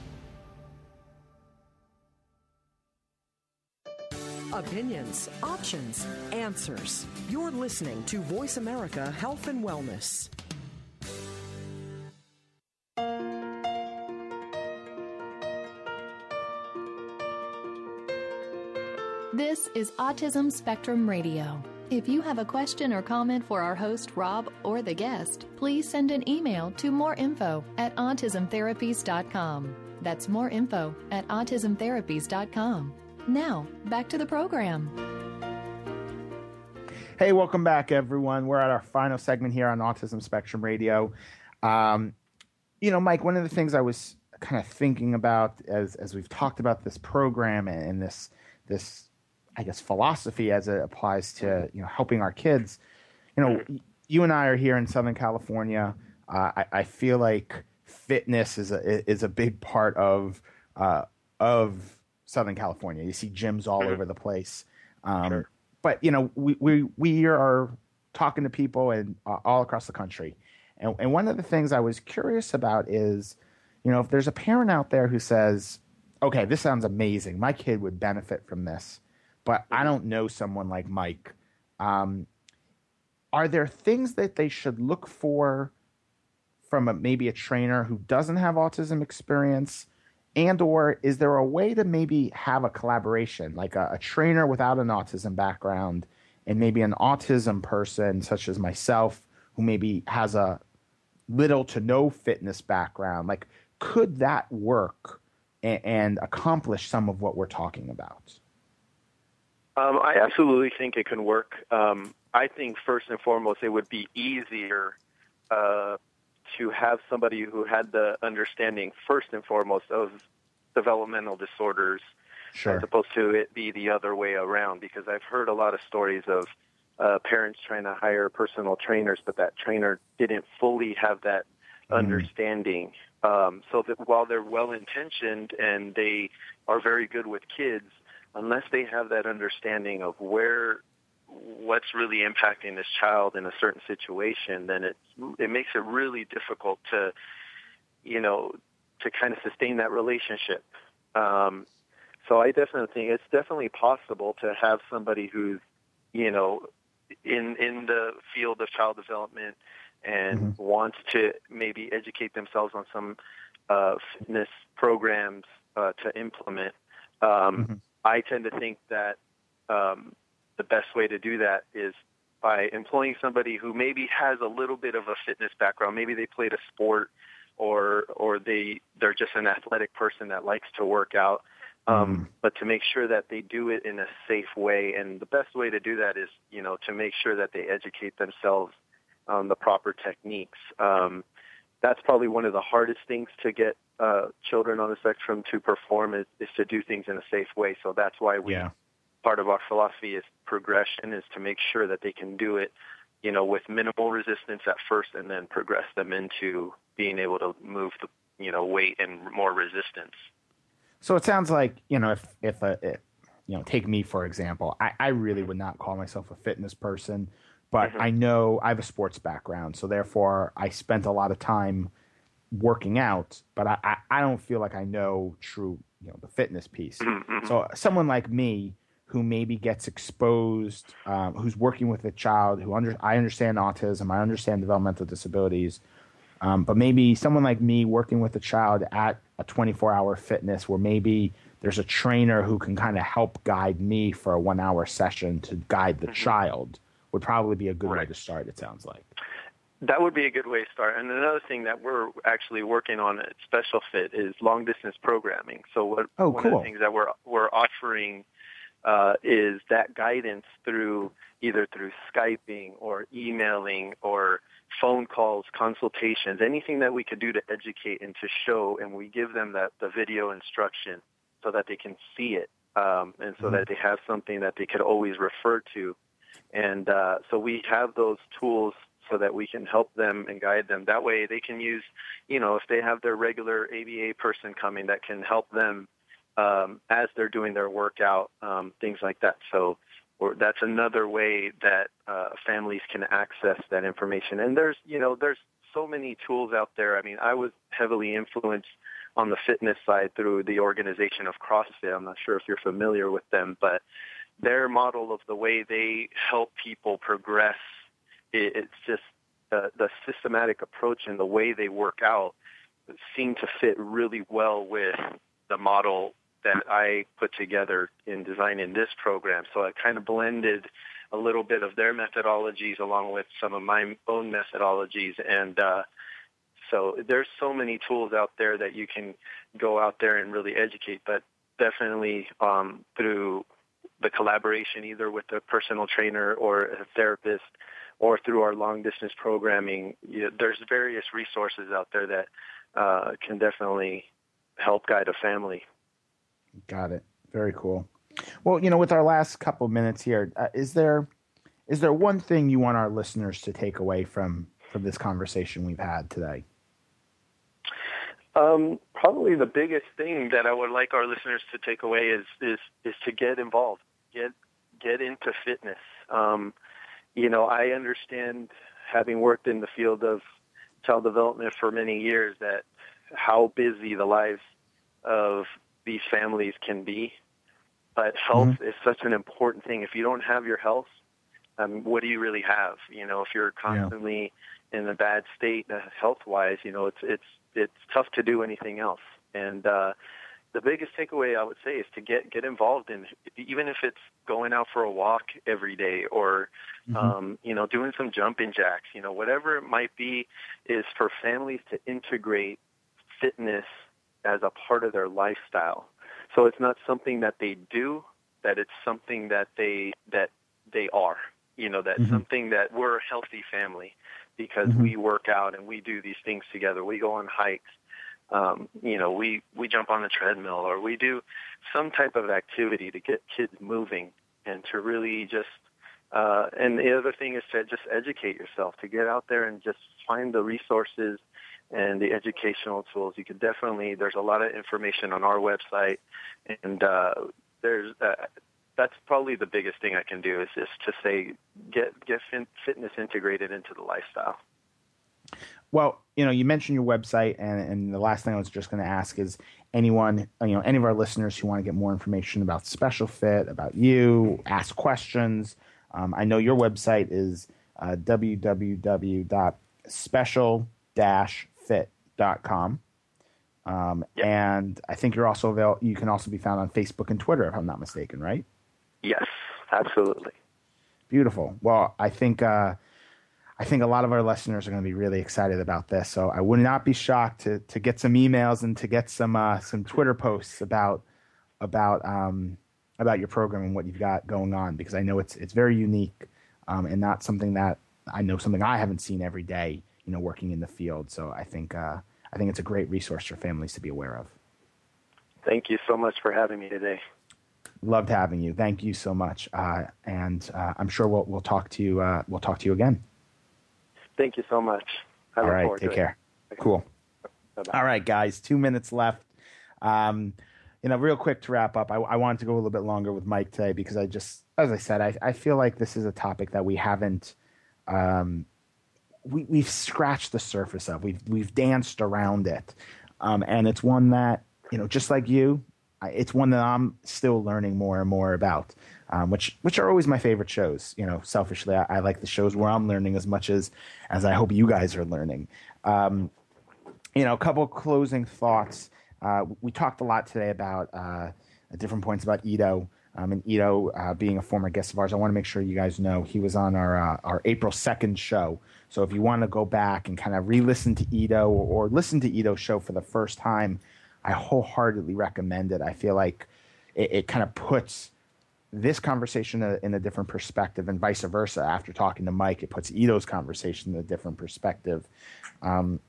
Opinions, options, answers. You're listening to Voice America Health and Wellness. This is Autism Spectrum Radio. If you have a question or comment for our host, Rob, or the guest, please send an email to moreinfo at autismtherapies.com. That's more info at autismtherapies.com. Now, back to the program. Hey, welcome back, everyone. We're at our final segment here on Autism Spectrum Radio. Um, you know, Mike, one of the things I was kind of thinking about as as we've talked about this program and this this I guess philosophy as it applies to you know helping our kids. You know, you and I are here in Southern California. Uh, I, I, feel like fitness is a is a big part of uh, of Southern California. You see gyms all mm-hmm. over the place. Um, sure. But you know, we, we we are talking to people and uh, all across the country, and, and one of the things I was curious about is, you know, if there's a parent out there who says, "Okay, this sounds amazing. My kid would benefit from this," but I mm-hmm. don't know someone like Mike. Um, are there things that they should look for from a, maybe a trainer who doesn't have autism experience and or is there a way to maybe have a collaboration like a, a, trainer without an autism background and maybe an autism person such as myself who maybe has a little to no fitness background? Like could that work and, and accomplish some of what we're talking about? Um, i absolutely think it can work. Um, i think first and foremost it would be easier uh, to have somebody who had the understanding first and foremost of developmental disorders sure. as opposed to it be the other way around because I've heard a lot of stories of uh, parents trying to hire personal trainers, but that trainer didn't fully have that mm. understanding. Um, so that while they're well intentioned and they are very good with kids, unless they have that understanding of where what's really impacting this child in a certain situation, then it it makes it really difficult to, you know, to kind of sustain that relationship. Um, so I definitely think it's definitely possible to have somebody who's, you know, in in the field of child development and mm-hmm. wants to maybe educate themselves on some uh, fitness programs uh, to implement. Um, mm-hmm. I tend to think that um, the best way to do that is by employing somebody who maybe has a little bit of a fitness background. Maybe they played a sport, or or they they're just an athletic person that likes to work out. Um, mm. But to make sure that they do it in a safe way, and the best way to do that is you know to make sure that they educate themselves on the proper techniques. Um, that's probably one of the hardest things to get uh, children on the spectrum to perform is, is to do things in a safe way. So that's why we yeah part of our philosophy is progression is to make sure that they can do it, you know, with minimal resistance at first and then progress them into being able to move the, you know, weight and more resistance. So it sounds like, you know, if, if a, if, you know, take me for example, I, I really would not call myself a fitness person, but mm-hmm. I know I have a sports background. So therefore I spent a lot of time working out, but I, I, I don't feel like I know true, you know, the fitness piece. Mm-hmm. So someone like me, who maybe gets exposed, um, who's working with a child who under I understand autism, I understand developmental disabilities, um, but maybe someone like me working with a child at a 24 hour fitness where maybe there's a trainer who can kind of help guide me for a one hour session to guide the mm-hmm. child would probably be a good right. way to start. It sounds like. That would be a good way to start. And another thing that we're actually working on at Special Fit is long distance programming. So what, oh, one cool. of the things that we're we're offering uh, is that guidance through either through Skyping or emailing or phone calls, consultations, anything that we could do to educate and to show, and we give them that the video instruction so that they can see it um, and so mm-hmm. that they have something that they could always refer to. And uh, so we have those tools so that we can help them and guide them. That way they can use, you know, if they have their regular ABA person coming that can help them um, as they're doing their workout, um, things like that. So or that's another way that uh, families can access that information. And there's, you know, there's so many tools out there. I mean, I was heavily influenced on the fitness side through the organization of CrossFit. I'm not sure if you're familiar with them, but their model of the way they help people progress it's just uh, the systematic approach and the way they work out seem to fit really well with the model that I put together in designing this program. So I kind of blended a little bit of their methodologies along with some of my own methodologies and uh, so there's so many tools out there that you can go out there and really educate but definitely um, through the collaboration either with a personal trainer or a therapist or through our long distance programming, you know, there's various resources out there that uh, can definitely help guide a family. Got it. Very cool. Well, you know, with our last couple minutes here, uh, is there is there one thing you want our listeners to take away from from this conversation we've had today? Um, probably the biggest thing that I would like our listeners to take away is is is to get involved, get get into fitness. Um, you know, I understand having worked in the field of child development for many years that how busy the lives of these families can be. But health mm-hmm. is such an important thing. If you don't have your health, um, what do you really have? You know, if you're constantly yeah. in a bad state uh, health wise, you know, it's it's it's tough to do anything else. And uh, the biggest takeaway I would say is to get get involved in even if it's going out for a walk every day or mm-hmm. um, you know doing some jumping jacks you know whatever it might be is for families to integrate fitness as a part of their lifestyle so it's not something that they do that it's something that they that they are you know that mm-hmm. something that we're a healthy family because mm-hmm. we work out and we do these things together we go on hikes um, you know, we, we jump on the treadmill or we do some type of activity to get kids moving and to really just, uh, and the other thing is to just educate yourself, to get out there and just find the resources and the educational tools. You can definitely, there's a lot of information on our website and, uh, there's, uh, that's probably the biggest thing I can do is just to say, get, get fitness integrated into the lifestyle. Well, you know, you mentioned your website, and, and the last thing I was just going to ask is anyone, you know, any of our listeners who want to get more information about Special Fit, about you, ask questions. Um, I know your website is uh, www.special-fit.com. Um, yep. And I think you're also avail- you can also be found on Facebook and Twitter, if I'm not mistaken, right? Yes, absolutely. Beautiful. Well, I think uh, I think a lot of our listeners are going to be really excited about this. So I would not be shocked to to get some emails and to get some uh, some Twitter posts about about um, about your program and what you've got going on because I know it's it's very unique um, and not something that I know something I haven't seen every day. You know, working in the field. So I think uh, I think it's a great resource for families to be aware of. Thank you so much for having me today. Loved having you. Thank you so much, uh, and uh, I'm sure we'll we'll talk to you. Uh, we'll talk to you again. Thank you so much. I All right, take care. Cool. Bye-bye. All right, guys, two minutes left. Um, you know, real quick to wrap up, I, I, wanted to go a little bit longer with Mike today because I just, as I said, I, I feel like this is a topic that we haven't, um, we, we've scratched the surface of. We've we've danced around it, um, and it's one that you know, just like you, it's one that I'm still learning more and more about um, which which are always my favorite shows. You know, selfishly, I, I, like the shows where I'm learning as much as as I hope you guys are learning. Um, you know, a couple closing thoughts. Uh, we talked a lot today about uh, different points about Ido. Um, and Ido, uh, being a former guest of ours, I want to make sure you guys know he was on our uh, our April second show. So if you want to go back and kind of re-listen to Ido or, or listen to Ido's show for the first time, I wholeheartedly recommend it. I feel like it, it kind of puts this conversation in a, in a, different perspective, and vice versa. After talking to Mike, it puts Ido's conversation in a different perspective. Um,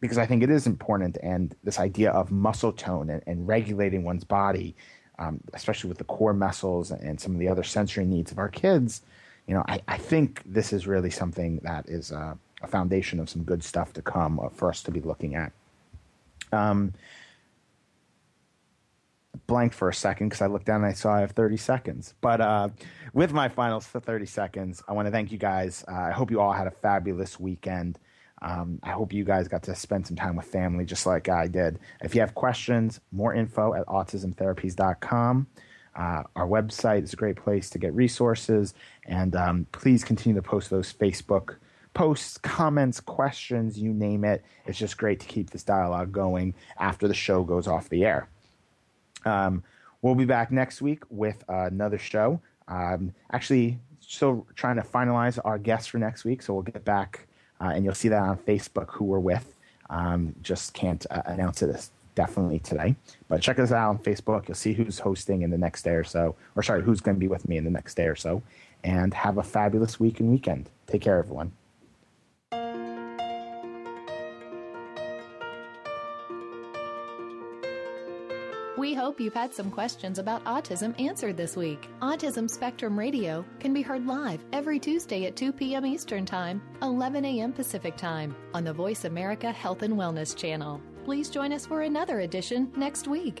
because I think it is important, and this idea of muscle tone and, and regulating one's body, um, especially with the core muscles and some of the other sensory needs of our kids, you know, I, I think this is really something that is uh, a foundation of some good stuff to come uh, for us to be looking at. Um, for a second because I looked down and I saw I have 30 seconds. But uh, with my final 30 seconds, I want to thank you guys. Uh, I hope you all had a fabulous weekend. Um, I hope you guys got to spend some time with family just like I did. If you have questions, more info at autismtherapies.com. Uh, our website is a great place to get resources. And um, please continue to post those Facebook posts, comments, questions, you name it. It's just great to keep this dialogue going after the show goes off the air. Um, we'll be back next week with uh, another show. Um, actually, still trying to finalize our guests for next week, so we'll get back uh, and you'll see that on Facebook who we're with. Um, just can't uh, announce it definitely today, but check us out on Facebook. You'll see who's hosting in the next day or so, or sorry, who's going to be with me in the next day or so. And have a fabulous week and weekend. Take care, everyone. We hope you've had some questions about autism answered this week. Autism Spectrum Radio can be heard live every Tuesday at 2 p.m. Eastern Time, 11 a.m. Pacific Time on the Voice America Health and Wellness channel. Please join us for another edition next week.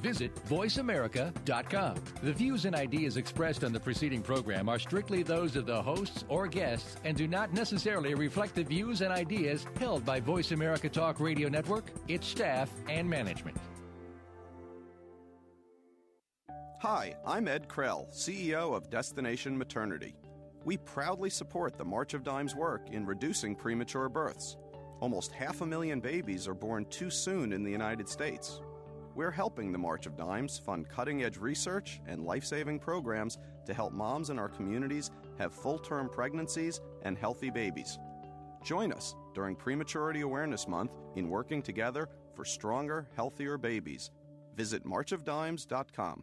Visit VoiceAmerica.com. The views and ideas expressed on the preceding program are strictly those of the hosts or guests and do not necessarily reflect the views and ideas held by Voice America Talk Radio Network, its staff, and management. Hi, I'm Ed Krell, CEO of Destination Maternity. We proudly support the March of Dimes work in reducing premature births. Almost half a million babies are born too soon in the United States. We're helping the March of Dimes fund cutting edge research and life saving programs to help moms in our communities have full term pregnancies and healthy babies. Join us during Prematurity Awareness Month in working together for stronger, healthier babies. Visit marchofdimes.com.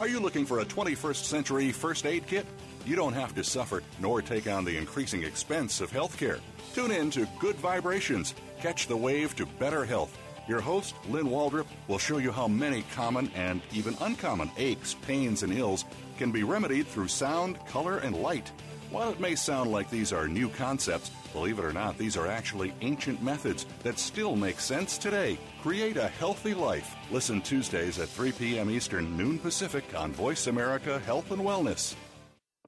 Are you looking for a 21st century first aid kit? You don't have to suffer nor take on the increasing expense of healthcare. Tune in to Good Vibrations. Catch the wave to better health. Your host, Lynn Waldrop, will show you how many common and even uncommon aches, pains, and ills can be remedied through sound, color, and light. While it may sound like these are new concepts, believe it or not, these are actually ancient methods that still make sense today. Create a healthy life. Listen Tuesdays at 3 p.m. Eastern, noon Pacific on Voice America Health and Wellness.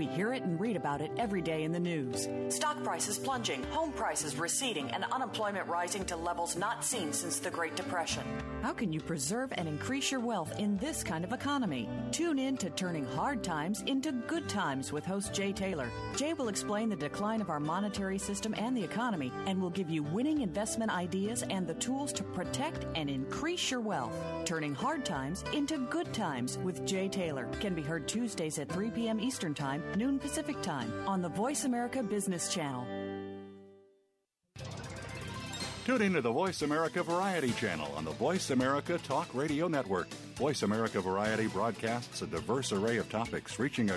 We hear it and read about it every day in the news. Stock prices plunging, home prices receding, and unemployment rising to levels not seen since the Great Depression. How can you preserve and increase your wealth in this kind of economy? Tune in to Turning Hard Times into Good Times with host Jay Taylor. Jay will explain the decline of our monetary system and the economy and will give you winning investment ideas and the tools to protect and increase your wealth. Turning Hard Times into Good Times with Jay Taylor can be heard Tuesdays at 3 p.m. Eastern Time noon Pacific Time on the Voice America Business Channel. Tune to the Voice America Variety channel on the Voice America Talk Radio Network. Voice America Variety broadcasts a diverse array of topics reaching a